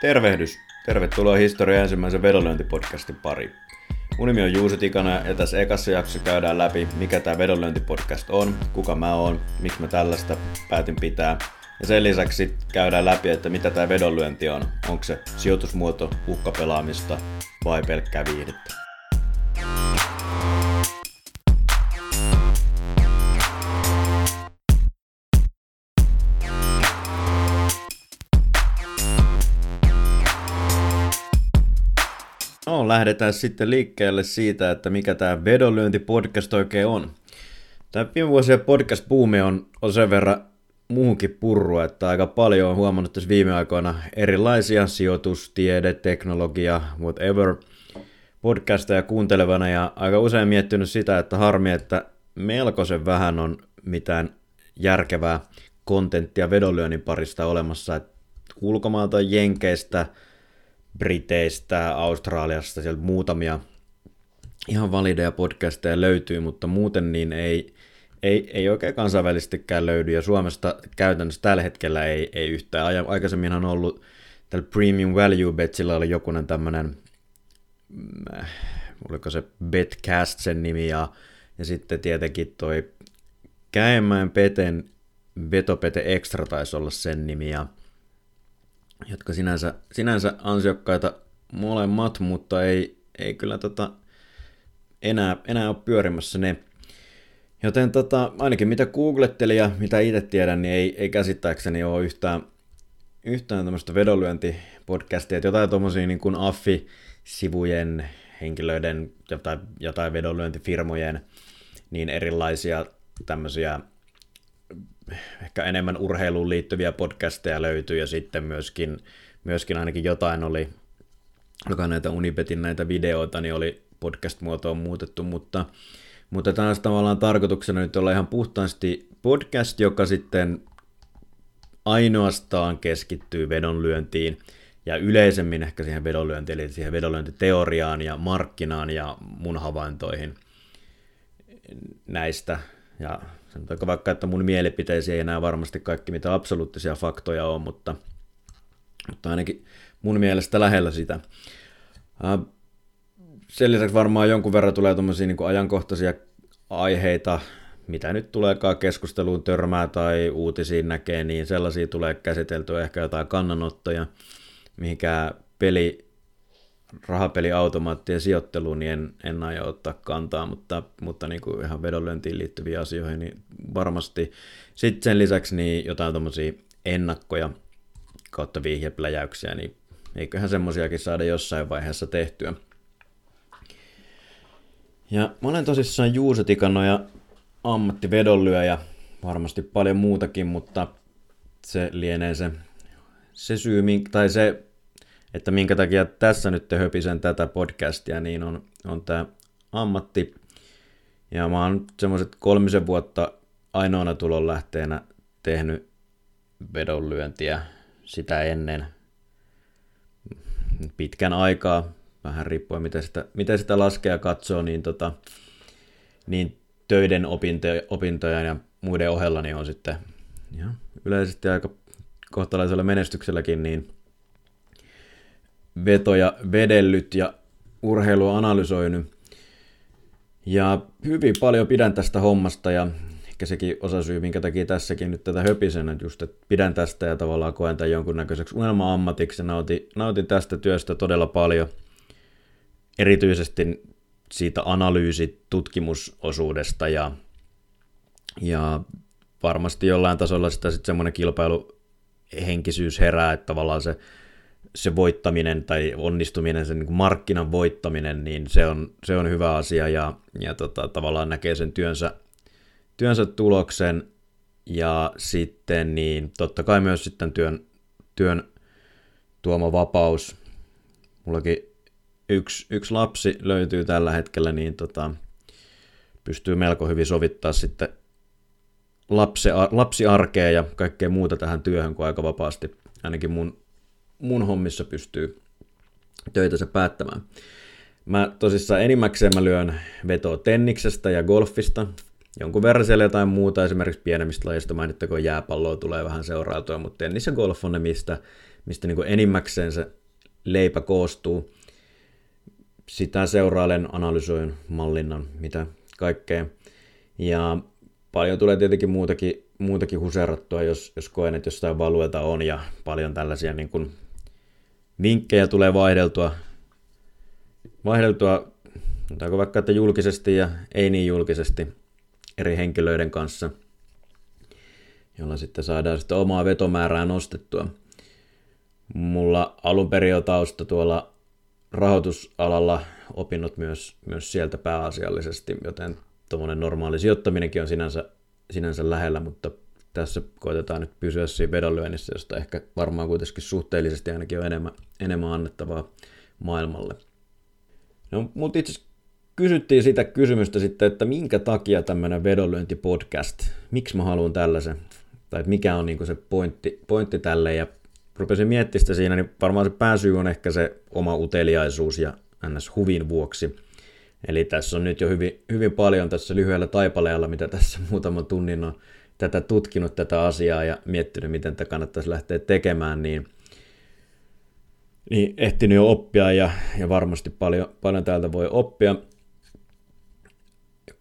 Tervehdys! Tervetuloa historian ensimmäisen vedonlyöntipodcastin pariin. Mun nimi on Juuso Tikana ja tässä ekassa jaksossa käydään läpi, mikä tämä vedonlyöntipodcast on, kuka mä oon, miksi mä tällaista päätin pitää. Ja sen lisäksi käydään läpi, että mitä tämä vedonlyönti on. Onko se sijoitusmuoto, uhkapelaamista vai pelkkää viihdettä. Lähdetään sitten liikkeelle siitä, että mikä tämä vedonlyöntipodcast oikein on. Tämä viime vuosien podcast-buumi on, on sen verran muuhunkin purrua, että aika paljon on huomannut tässä viime aikoina erilaisia sijoitus, tiede, teknologia, whatever podcasteja kuuntelevana ja aika usein miettinyt sitä, että harmi, että melkoisen vähän on mitään järkevää kontenttia vedonlyönnin parista olemassa, että ulkomaalta jenkeistä – Briteistä, Australiasta, sieltä muutamia ihan valideja podcasteja löytyy, mutta muuten niin ei, ei, ei oikein kansainvälisestikään löydy, ja Suomesta käytännössä tällä hetkellä ei, ei yhtään. Aikaisemmin on ollut tällä Premium Value Betsillä oli jokunen tämmöinen, mm, oliko se Betcast sen nimi, ja, ja sitten tietenkin toi Käemäen Peten Vetopete Extra taisi olla sen nimi, ja jotka sinänsä, sinänsä ansiokkaita molemmat, mutta ei, ei kyllä tota, enää, enää ole pyörimässä ne. Joten tota, ainakin mitä googlettelin ja mitä itse tiedän, niin ei, ei käsittääkseni ole yhtään, yhtään tämmöistä vedonlyöntipodcastia, että jotain tuommoisia niin kuin affi-sivujen henkilöiden, jotain, jotain vedonlyöntifirmojen, niin erilaisia tämmöisiä ehkä enemmän urheiluun liittyviä podcasteja löytyy ja sitten myöskin, myöskin ainakin jotain oli, joka näitä Unibetin näitä videoita, niin oli podcast-muotoon muutettu, mutta, mutta tämä tavallaan tarkoituksena nyt olla ihan puhtaasti podcast, joka sitten ainoastaan keskittyy vedonlyöntiin ja yleisemmin ehkä siihen vedonlyöntiin, eli siihen vedonlyöntiteoriaan ja markkinaan ja mun havaintoihin näistä. Ja Sanotaanko vaikka, että mun mielipiteisiä ei enää varmasti kaikki mitä absoluuttisia faktoja on, mutta, mutta ainakin mun mielestä lähellä sitä. Sen lisäksi varmaan jonkun verran tulee tuommoisia niin ajankohtaisia aiheita, mitä nyt tuleekaan keskusteluun törmää tai uutisiin näkee, niin sellaisia tulee käsiteltyä ehkä jotain kannanottoja, mihinkään peli, rahapeliautomaattien sijoitteluun, niin en, en aio ottaa kantaa, mutta, mutta niin kuin ihan vedonlyöntiin liittyviä asioihin, niin varmasti. Sitten sen lisäksi niin jotain tuommoisia ennakkoja kautta vihjepläjäyksiä, niin eiköhän semmoisiakin saada jossain vaiheessa tehtyä. Ja mä olen tosissaan Juuso Tikano ja ammattivedonlyöjä, varmasti paljon muutakin, mutta se lienee se, se syy, tai se että minkä takia tässä nyt höpisen tätä podcastia, niin on, on tämä ammatti. Ja mä oon semmoiset kolmisen vuotta ainoana tulonlähteenä tehnyt vedonlyöntiä sitä ennen pitkän aikaa, vähän riippuen miten sitä, miten sitä laskee ja katsoo, niin, tota, niin töiden opintoja, opintoja ja muiden ohella niin on sitten ja yleisesti aika kohtalaisella menestykselläkin niin vetoja vedellyt ja urheilua analysoinut. Ja hyvin paljon pidän tästä hommasta ja ehkä sekin syy, minkä takia tässäkin nyt tätä höpisen, että just, että pidän tästä ja tavallaan koen tämän jonkunnäköiseksi unelma-ammatiksi nautin, nautin tästä työstä todella paljon. Erityisesti siitä analyysi-tutkimusosuudesta ja, ja varmasti jollain tasolla sitä sitten semmoinen kilpailuhenkisyys herää, että tavallaan se se voittaminen tai onnistuminen, sen niin markkinan voittaminen, niin se on, se on hyvä asia ja, ja tota, tavallaan näkee sen työnsä, työnsä tuloksen ja sitten niin totta kai myös sitten työn, työn tuoma vapaus. Mullakin yksi, yksi lapsi löytyy tällä hetkellä, niin tota, pystyy melko hyvin sovittaa sitten lapsi, lapsiarkea ja kaikkea muuta tähän työhön kuin aika vapaasti. Ainakin mun mun hommissa pystyy töitänsä päättämään. Mä tosissaan enimmäkseen mä lyön vetoa tenniksestä ja golfista. Jonkun verran siellä jotain muuta, esimerkiksi pienemmistä lajista mainittakoon jääpalloa tulee vähän seurautua, mutta tennis ja golf on ne, mistä, mistä niin enimmäkseen se leipä koostuu. Sitä seurailen, analysoin, mallinnan, mitä kaikkea. Ja paljon tulee tietenkin muutakin, muutakin huserattua, jos, jos koen, että jostain valueta on ja paljon tällaisia niin kuin vinkkejä tulee vaihdeltua, vaihdeltua Otaanko vaikka, että julkisesti ja ei niin julkisesti eri henkilöiden kanssa, jolla sitten saadaan sitten omaa vetomäärää nostettua. Mulla alun perin on tausta tuolla rahoitusalalla opinnot myös, myös sieltä pääasiallisesti, joten tuommoinen normaali sijoittaminenkin on sinänsä, sinänsä lähellä, mutta tässä koitetaan nyt pysyä siinä vedonlyönnissä, josta ehkä varmaan kuitenkin suhteellisesti ainakin on enemmän, enemmän annettavaa maailmalle. No, mutta itse kysyttiin sitä kysymystä sitten, että minkä takia tämmöinen vedonlyöntipodcast, miksi mä haluan tällaisen, tai mikä on niin se pointti, pointti tälle, ja rupesin miettimään sitä siinä, niin varmaan se pääsyy on ehkä se oma uteliaisuus ja ns. huvin vuoksi. Eli tässä on nyt jo hyvin, hyvin paljon tässä lyhyellä taipaleella, mitä tässä muutaman tunnin on tätä tutkinut tätä asiaa ja miettinyt, miten tätä kannattaisi lähteä tekemään, niin, niin ehtinyt jo oppia ja, ja varmasti paljon, paljon täältä voi oppia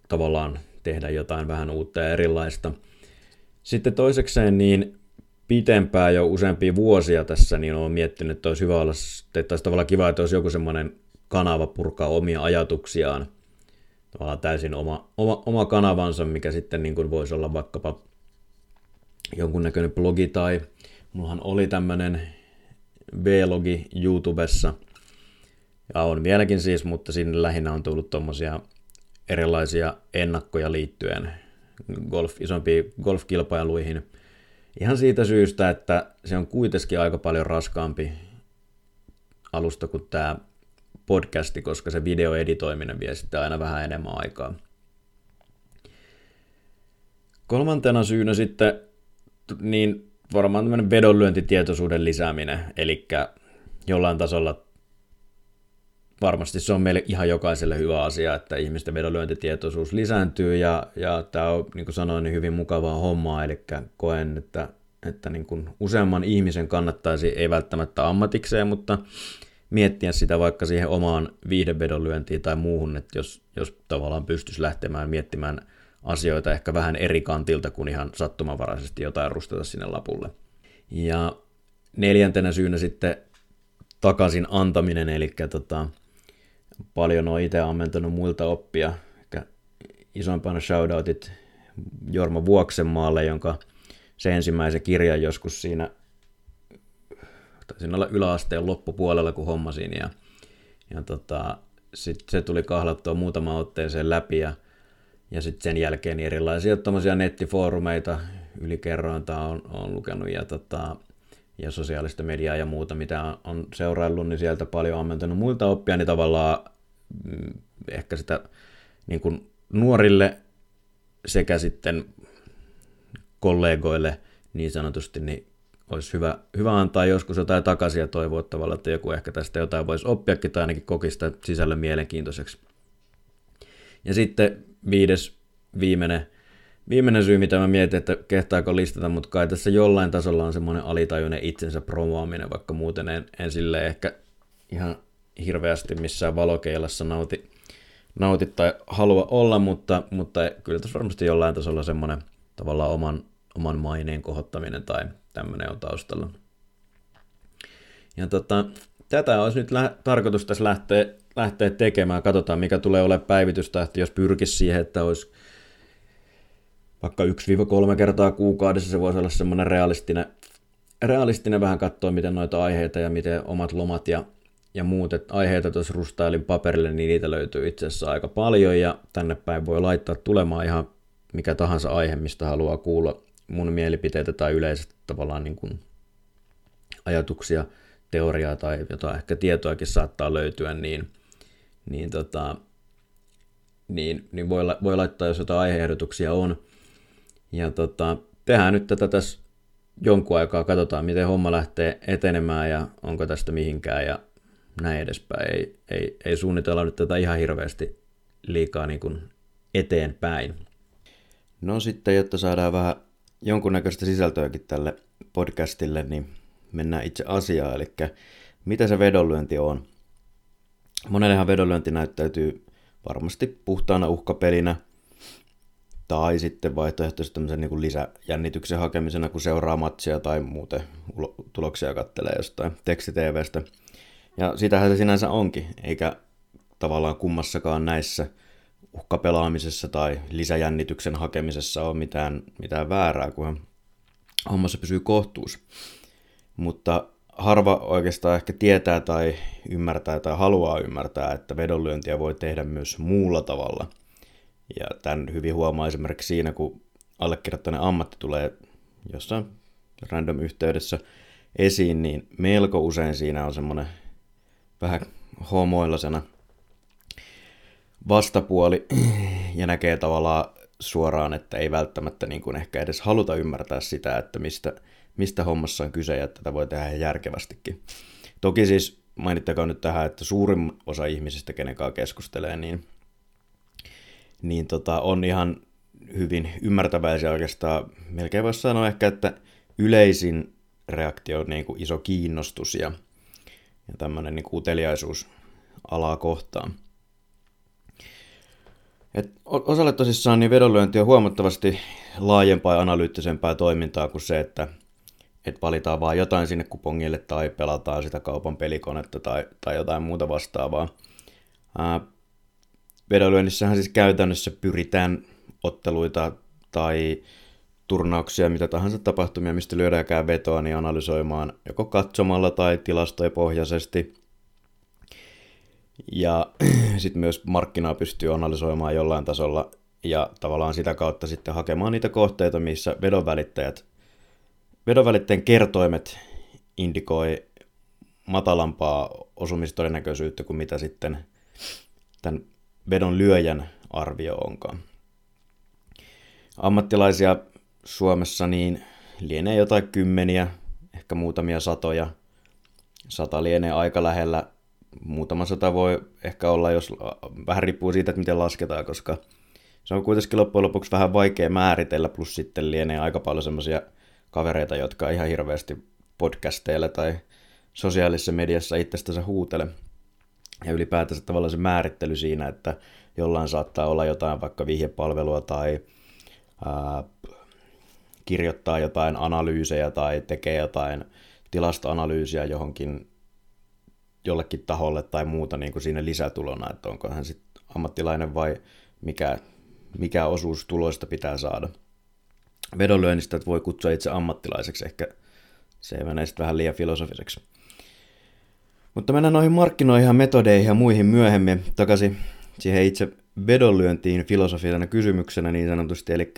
tavallaan tehdä jotain vähän uutta ja erilaista. Sitten toisekseen niin pitempään jo useampia vuosia tässä, niin olen miettinyt, että olisi hyvä olla, että olisi tavallaan kiva, että olisi joku semmoinen kanava purkaa omia ajatuksiaan, tavallaan täysin oma, oma, oma kanavansa, mikä sitten niin kuin voisi olla vaikkapa jonkunnäköinen blogi tai mullahan oli tämmöinen vlogi YouTubessa, ja on vieläkin siis, mutta sinne lähinnä on tullut tuommoisia erilaisia ennakkoja liittyen golf, isompiin golfkilpailuihin. Ihan siitä syystä, että se on kuitenkin aika paljon raskaampi alusta kuin tämä podcasti, koska se videoeditoiminen vie sitten aina vähän enemmän aikaa. Kolmantena syynä sitten niin varmaan tämmöinen vedonlyöntitietoisuuden lisääminen, eli jollain tasolla varmasti se on meille ihan jokaiselle hyvä asia, että ihmisten vedonlyöntitietoisuus lisääntyy ja, ja tämä on, niin kuin sanoin, niin hyvin mukavaa hommaa, eli koen, että, että niin kuin useamman ihmisen kannattaisi, ei välttämättä ammatikseen, mutta miettiä sitä vaikka siihen omaan viihdevedonlyöntiin tai muuhun, että jos, jos tavallaan pystyisi lähtemään miettimään asioita ehkä vähän eri kantilta kuin ihan sattumanvaraisesti jotain rustata sinne lapulle. Ja neljäntenä syynä sitten takaisin antaminen, eli tota, paljon on itse ammentanut muilta oppia. Ehkä isompana shoutoutit Jorma Vuoksenmaalle, jonka se ensimmäisen kirjan joskus siinä taisin olla yläasteen loppupuolella, kun hommasin, ja, ja tota, sitten se tuli kahlattua muutama otteeseen läpi, ja, ja sitten sen jälkeen erilaisia nettifoorumeita, ylikerrointa on, on lukenut, ja, tota, ja sosiaalista mediaa ja muuta, mitä on seuraillut, niin sieltä paljon ammentanut muilta oppia, niin tavallaan Mm, ehkä sitä niin kuin nuorille sekä sitten kollegoille niin sanotusti, niin olisi hyvä, hyvä antaa joskus jotain takaisin ja toivoa tavalla, että joku ehkä tästä jotain voisi oppiakin tai ainakin kokista sisällön mielenkiintoiseksi. Ja sitten viides, viimeinen, viimeinen syy, mitä mä mietin, että kehtaako listata, mutta kai tässä jollain tasolla on semmoinen alitajuinen itsensä promoaminen, vaikka muuten en, en sille ehkä ihan hirveästi missään valokeilassa nauti, nauti tai halua olla, mutta, mutta kyllä tässä varmasti jollain tasolla semmoinen tavallaan oman, oman maineen kohottaminen tai tämmöinen on taustalla. Ja tota, tätä olisi nyt lä- tarkoitus tässä lähteä, lähteä tekemään. Katsotaan, mikä tulee olemaan päivitystahti, jos pyrkisi siihen, että olisi vaikka 1-3 kertaa kuukaudessa se voisi olla semmoinen realistinen, realistinen vähän katsoa, miten noita aiheita ja miten omat lomat ja ja muut, että aiheita tuossa rustailin paperille, niin niitä löytyy itse asiassa aika paljon ja tänne päin voi laittaa tulemaan ihan mikä tahansa aihe, mistä haluaa kuulla mun mielipiteitä tai yleisesti tavallaan niin kuin ajatuksia, teoriaa tai jotain ehkä tietoakin saattaa löytyä, niin, niin, tota, niin, niin voi, voi laittaa, jos jotain aiheehdotuksia on. Ja tota, tehdään nyt tätä tässä jonkun aikaa, katsotaan miten homma lähtee etenemään ja onko tästä mihinkään ja näin edespäin. Ei, ei, ei suunnitella nyt tätä ihan hirveästi liikaa niin kuin eteenpäin. No sitten, jotta saadaan vähän jonkunnäköistä sisältöäkin tälle podcastille, niin mennään itse asiaan, eli mitä se vedonlyönti on. Monellehan vedonlyönti näyttäytyy varmasti puhtaana uhkapelinä, tai sitten vaihtoehtoisesti tämmöisen niin kuin lisäjännityksen hakemisena, kun seuraa matsia tai muuten tuloksia kattelee jostain tekstiteevestä. Ja sitähän se sinänsä onkin, eikä tavallaan kummassakaan näissä uhkapelaamisessa tai lisäjännityksen hakemisessa ole mitään, mitään väärää, kunhan hommassa pysyy kohtuus. Mutta harva oikeastaan ehkä tietää tai ymmärtää tai haluaa ymmärtää, että vedonlyöntiä voi tehdä myös muulla tavalla. Ja tämän hyvin huomaa esimerkiksi siinä, kun allekirjoittaneen ammatti tulee jossain random yhteydessä esiin, niin melko usein siinä on semmoinen vähän homoillasena vastapuoli ja näkee tavallaan suoraan, että ei välttämättä niin kuin ehkä edes haluta ymmärtää sitä, että mistä, mistä hommassa on kyse ja tätä voi tehdä järkevästikin. Toki siis mainittakoon nyt tähän, että suurin osa ihmisistä, kenen kanssa keskustelee, niin, niin tota, on ihan hyvin ymmärtäväisiä oikeastaan. Melkein voisi sanoa ehkä, että yleisin reaktio on niin kuin iso kiinnostus ja, ja tämmöinen niin uteliaisuus alaa kohtaan. Et osalle tosissaan niin vedonlyönti on huomattavasti laajempaa ja analyyttisempää toimintaa kuin se, että et valitaan vaan jotain sinne kupongille tai pelataan sitä kaupan pelikonetta tai, tai jotain muuta vastaavaa. Ää, vedonlyönnissähän siis käytännössä pyritään otteluita tai turnauksia, mitä tahansa tapahtumia, mistä lyödäänkään vetoa, niin analysoimaan joko katsomalla tai tilastoja pohjaisesti – ja sitten myös markkinaa pystyy analysoimaan jollain tasolla ja tavallaan sitä kautta sitten hakemaan niitä kohteita, missä vedonvälittäjät, vedonvälittäjän kertoimet indikoi matalampaa osumistodennäköisyyttä kuin mitä sitten tämän vedon lyöjän arvio onkaan. Ammattilaisia Suomessa niin lienee jotain kymmeniä, ehkä muutamia satoja. Sata lienee aika lähellä muutama sata voi ehkä olla, jos vähän riippuu siitä, että miten lasketaan, koska se on kuitenkin loppujen lopuksi vähän vaikea määritellä, plus sitten lienee aika paljon semmoisia kavereita, jotka ihan hirveästi podcasteilla tai sosiaalisessa mediassa itsestänsä huutele. Ja ylipäätänsä tavallaan se määrittely siinä, että jollain saattaa olla jotain vaikka vihjepalvelua tai ää, kirjoittaa jotain analyysejä tai tekee jotain tilastoanalyysiä johonkin jollekin taholle tai muuta niin kuin siinä lisätulona, että onko hän sitten ammattilainen vai mikä, mikä osuus tuloista pitää saada. Vedonlyönnistä voi kutsua itse ammattilaiseksi, ehkä se menee sitten vähän liian filosofiseksi. Mutta mennään noihin markkinoihin ja metodeihin ja muihin myöhemmin takaisin siihen itse vedonlyöntiin filosofisena kysymyksenä niin sanotusti, eli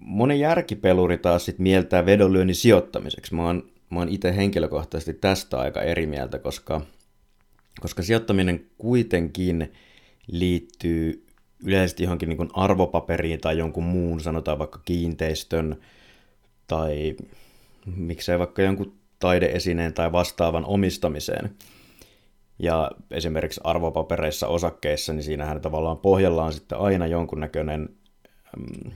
moni järkipeluri taas sit mieltää vedonlyönnin sijoittamiseksi. Mä oon mä oon itse henkilökohtaisesti tästä aika eri mieltä, koska, koska sijoittaminen kuitenkin liittyy yleisesti johonkin niin arvopaperiin tai jonkun muun, sanotaan vaikka kiinteistön tai miksei vaikka jonkun taideesineen tai vastaavan omistamiseen. Ja esimerkiksi arvopapereissa, osakkeissa, niin siinähän tavallaan pohjalla on sitten aina jonkunnäköinen mm,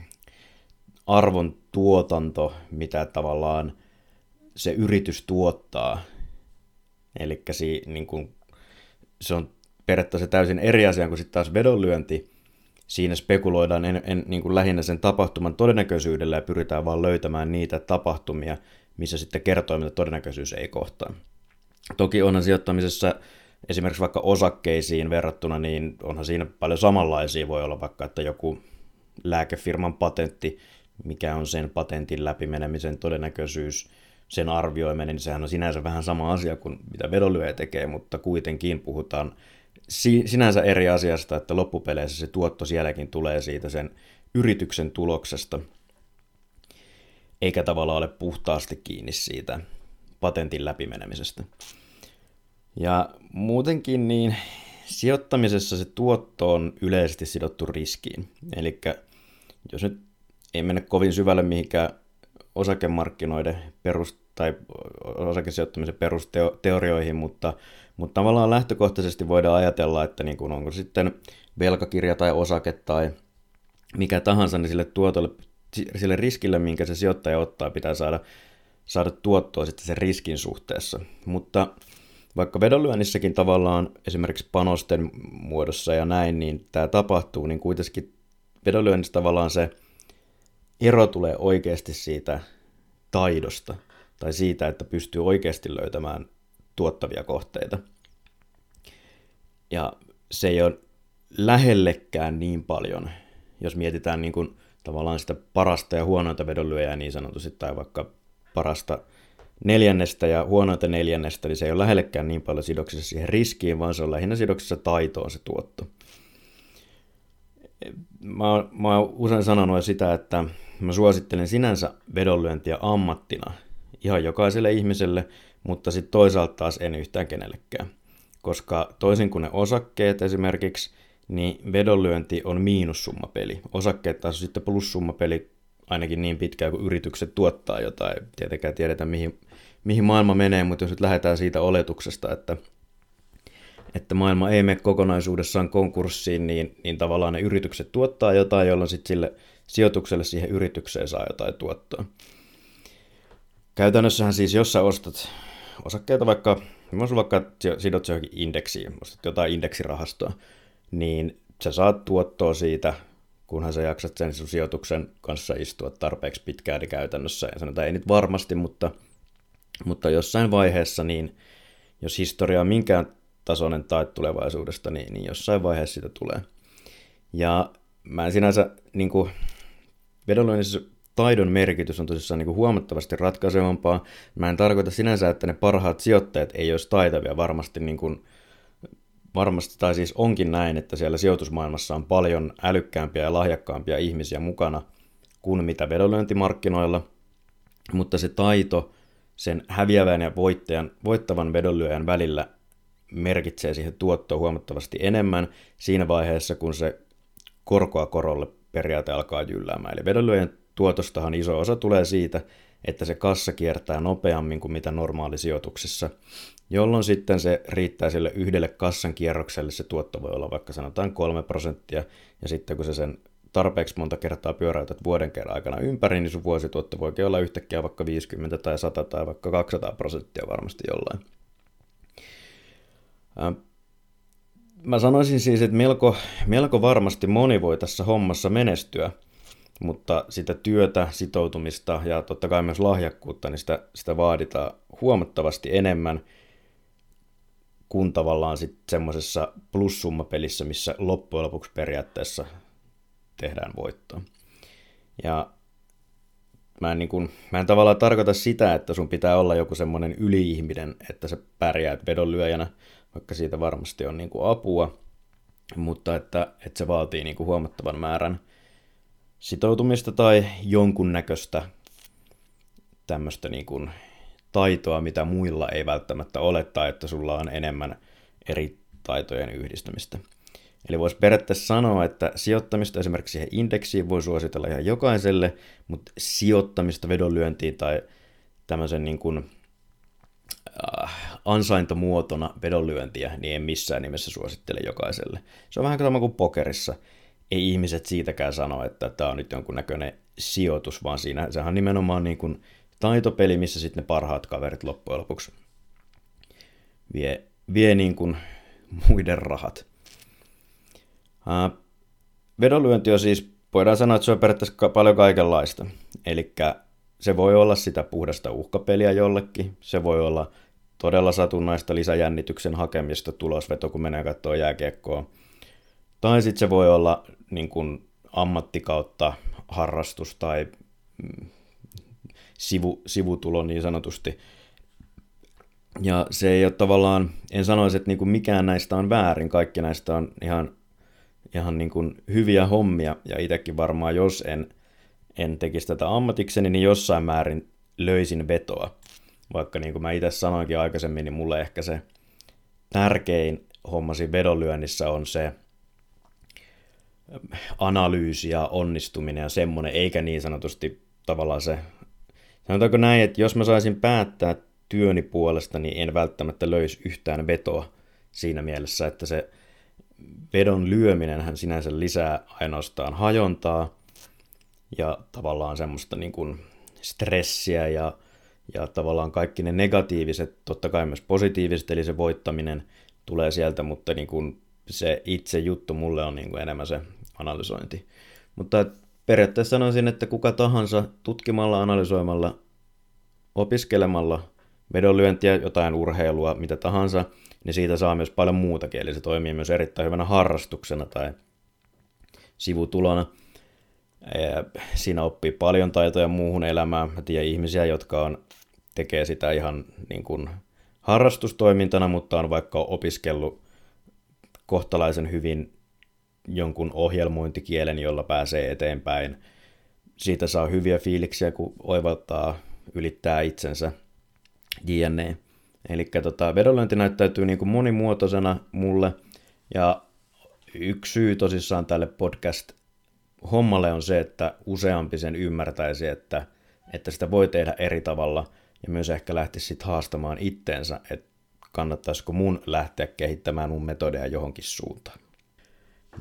arvon tuotanto, mitä tavallaan se yritys tuottaa. Eli si, niin kun, se on periaatteessa täysin eri asia kuin sitten taas vedonlyönti. Siinä spekuloidaan en, en, niin kuin lähinnä sen tapahtuman todennäköisyydellä ja pyritään vaan löytämään niitä tapahtumia, missä sitten kertoo, mitä todennäköisyys ei kohtaa. Toki onhan sijoittamisessa esimerkiksi vaikka osakkeisiin verrattuna, niin onhan siinä paljon samanlaisia. Voi olla vaikka, että joku lääkefirman patentti, mikä on sen patentin läpimenemisen todennäköisyys – sen arvioiminen, niin sehän on sinänsä vähän sama asia kuin mitä vedonlyöjä tekee, mutta kuitenkin puhutaan sinänsä eri asiasta, että loppupeleissä se tuotto sielläkin tulee siitä sen yrityksen tuloksesta, eikä tavallaan ole puhtaasti kiinni siitä patentin läpimenemisestä. Ja muutenkin niin sijoittamisessa se tuotto on yleisesti sidottu riskiin. Eli jos nyt ei mennä kovin syvälle mihinkään osakemarkkinoiden perus, tai osakesijoittamisen perusteorioihin, mutta, mutta tavallaan lähtökohtaisesti voidaan ajatella, että niin kuin onko sitten velkakirja tai osake tai mikä tahansa, niin sille tuotolle, sille riskille, minkä se sijoittaja ottaa, pitää saada saada tuottoa sitten sen riskin suhteessa. Mutta vaikka vedonlyönnissäkin tavallaan esimerkiksi panosten muodossa ja näin, niin tämä tapahtuu, niin kuitenkin vedonlyönnissä tavallaan se ero tulee oikeasti siitä taidosta tai siitä, että pystyy oikeasti löytämään tuottavia kohteita. Ja se ei ole lähellekään niin paljon, jos mietitään niin kuin tavallaan sitä parasta ja huonointa vedonlyöjää niin sanotusti, tai vaikka parasta neljännestä ja huonointa neljännestä, niin se ei ole lähellekään niin paljon sidoksissa siihen riskiin, vaan se on lähinnä sidoksissa taitoon se tuotto. Mä, mä oon usein sanonut sitä, että mä suosittelen sinänsä vedonlyöntiä ammattina ihan jokaiselle ihmiselle, mutta sitten toisaalta taas en yhtään kenellekään. Koska toisin kuin ne osakkeet esimerkiksi, niin vedonlyönti on miinussummapeli. Osakkeet taas on sitten plussummapeli ainakin niin pitkään, kun yritykset tuottaa jotain. Tietenkään tiedetä, mihin, mihin maailma menee, mutta jos nyt lähdetään siitä oletuksesta, että, että maailma ei mene kokonaisuudessaan konkurssiin, niin, niin tavallaan ne yritykset tuottaa jotain, jolloin sitten sille sijoitukselle siihen yritykseen saa jotain tuottoa. Käytännössähän siis, jos sä ostat osakkeita vaikka, jos vaikka sidot johonkin indeksiin, ostat jotain indeksirahastoa, niin sä saat tuottoa siitä, kunhan sä jaksat sen sun sijoituksen kanssa istua tarpeeksi pitkään niin käytännössä. Ja sanotaan ei nyt varmasti, mutta, mutta jossain vaiheessa, niin jos historia on minkään tasoinen tai tulevaisuudesta, niin, niin jossain vaiheessa sitä tulee. Ja mä en sinänsä niin kuin, vedonlyönnissä taidon merkitys on tosissaan niin kuin huomattavasti ratkaisevampaa. Mä en tarkoita sinänsä, että ne parhaat sijoittajat ei olisi taitavia. Varmasti, niin kuin, varmasti tai siis onkin näin, että siellä sijoitusmaailmassa on paljon älykkäämpiä ja lahjakkaampia ihmisiä mukana kuin mitä vedonlyöntimarkkinoilla. Mutta se taito sen häviävän ja voittajan, voittavan vedonlyöjän välillä merkitsee siihen tuottoon huomattavasti enemmän siinä vaiheessa, kun se korkoa korolle periaate alkaa jylläämään. Eli vedonlyöjän tuotostahan iso osa tulee siitä, että se kassa kiertää nopeammin kuin mitä normaali sijoituksessa, jolloin sitten se riittää sille yhdelle kassan kierrokselle, se tuotto voi olla vaikka sanotaan 3 prosenttia, ja sitten kun se sen tarpeeksi monta kertaa pyöräytät vuoden kerran aikana ympäri, niin sun vuosituotto voikin olla yhtäkkiä vaikka 50 tai 100 tai vaikka 200 prosenttia varmasti jollain. Mä sanoisin siis, että melko, melko varmasti moni voi tässä hommassa menestyä, mutta sitä työtä, sitoutumista ja totta kai myös lahjakkuutta, niin sitä, sitä vaaditaan huomattavasti enemmän kuin tavallaan sitten semmoisessa plussummapelissä, missä loppujen lopuksi periaatteessa tehdään voittoa. Ja mä en, niin kun, mä en tavallaan tarkoita sitä, että sun pitää olla joku semmoinen yliihminen, että sä pärjäät vedonlyöjänä, vaikka siitä varmasti on niin kuin apua, mutta että, että se vaatii niin kuin huomattavan määrän sitoutumista tai jonkunnäköistä tämmöistä niin kuin taitoa, mitä muilla ei välttämättä ole, tai että sulla on enemmän eri taitojen yhdistämistä. Eli voisi periaatteessa sanoa, että sijoittamista esimerkiksi siihen indeksiin voi suositella ihan jokaiselle, mutta sijoittamista vedonlyöntiin tai tämmöisen niin kuin, ansaintamuotona vedonlyöntiä, niin en missään nimessä suosittele jokaiselle. Se on vähän sama kuin pokerissa ei ihmiset siitäkään sano, että tämä on nyt jonkunnäköinen sijoitus, vaan siinä sehän on nimenomaan niin kuin taitopeli, missä sitten ne parhaat kaverit loppujen lopuksi vie, vie niin kuin muiden rahat. Uh, vedonlyönti on siis, voidaan sanoa, että se on periaatteessa paljon kaikenlaista. Eli se voi olla sitä puhdasta uhkapeliä jollekin, se voi olla todella satunnaista lisäjännityksen hakemista tulosveto, kun menee katsoa jääkiekkoa. Tai sitten se voi olla niin kuin ammattikautta harrastus tai mm, sivu, sivutulo niin sanotusti. Ja se ei ole tavallaan, en sanoisi, että niin kuin mikään näistä on väärin, kaikki näistä on ihan, ihan niin kuin hyviä hommia, ja itsekin varmaan, jos en, en tekisi tätä ammatikseni, niin jossain määrin löysin vetoa. Vaikka niin kuin mä itse sanoinkin aikaisemmin, niin mulle ehkä se tärkein hommasi vedonlyönnissä on se, analyysi ja onnistuminen ja semmoinen, eikä niin sanotusti tavallaan se, sanotaanko näin, että jos mä saisin päättää työni puolesta, niin en välttämättä löisi yhtään vetoa siinä mielessä, että se vedon lyöminen hän sinänsä lisää ainoastaan hajontaa ja tavallaan semmoista niin kuin stressiä ja, Ja tavallaan kaikki ne negatiiviset, totta kai myös positiiviset, eli se voittaminen tulee sieltä, mutta niin kuin se itse juttu mulle on niin kuin enemmän se analysointi. Mutta periaatteessa sanoisin, että kuka tahansa tutkimalla, analysoimalla, opiskelemalla, vedonlyöntiä, jotain urheilua, mitä tahansa, niin siitä saa myös paljon muutakin. Eli se toimii myös erittäin hyvänä harrastuksena tai sivutulona. Siinä oppii paljon taitoja muuhun elämään. Mä tiedän ihmisiä, jotka on, tekee sitä ihan niin kuin harrastustoimintana, mutta on vaikka opiskellut kohtalaisen hyvin jonkun ohjelmointikielen, jolla pääsee eteenpäin. Siitä saa hyviä fiiliksiä, kun oivaltaa, ylittää itsensä JNE. Eli tota, vedonlyönti näyttäytyy niin kuin monimuotoisena mulle, ja yksi syy tosissaan tälle podcast-hommalle on se, että useampi sen ymmärtäisi, että, että sitä voi tehdä eri tavalla, ja myös ehkä lähtisi sitten haastamaan itteensä, että kannattaisiko mun lähteä kehittämään mun metodeja johonkin suuntaan.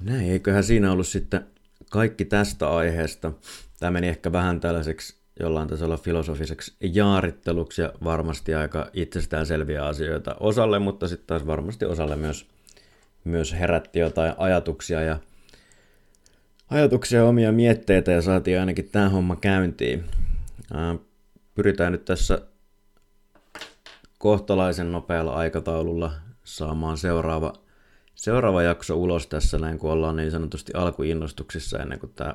Näin, eiköhän siinä ollut sitten kaikki tästä aiheesta. Tämä meni ehkä vähän tällaiseksi jollain tasolla filosofiseksi jaaritteluksi ja varmasti aika itsestään selviä asioita osalle, mutta sitten taas varmasti osalle myös, myös herätti jotain ajatuksia ja ajatuksia omia mietteitä ja saatiin ainakin tämä homma käyntiin. Pyritään nyt tässä kohtalaisen nopealla aikataululla saamaan seuraava, seuraava jakso ulos tässä näin, kun ollaan niin sanotusti alkuinnostuksissa ennen kuin tämä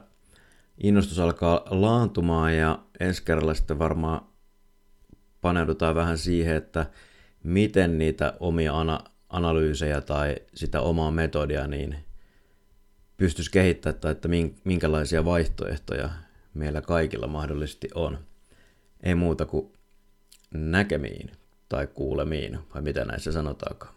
innostus alkaa laantumaan ja ensi kerralla sitten varmaan paneudutaan vähän siihen, että miten niitä omia ana- analyysejä tai sitä omaa metodia niin pystyisi kehittämään tai että minkälaisia vaihtoehtoja meillä kaikilla mahdollisesti on. Ei muuta kuin näkemiin tai kuulemiin, vai mitä näissä sanotaankaan.